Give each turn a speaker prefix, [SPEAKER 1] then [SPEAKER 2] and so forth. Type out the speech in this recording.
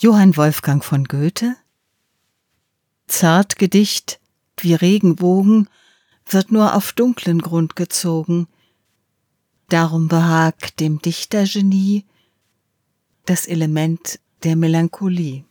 [SPEAKER 1] Johann Wolfgang von Goethe Zartgedicht wie Regenbogen wird nur auf dunklen Grund gezogen, darum behagt dem Dichtergenie das Element der Melancholie.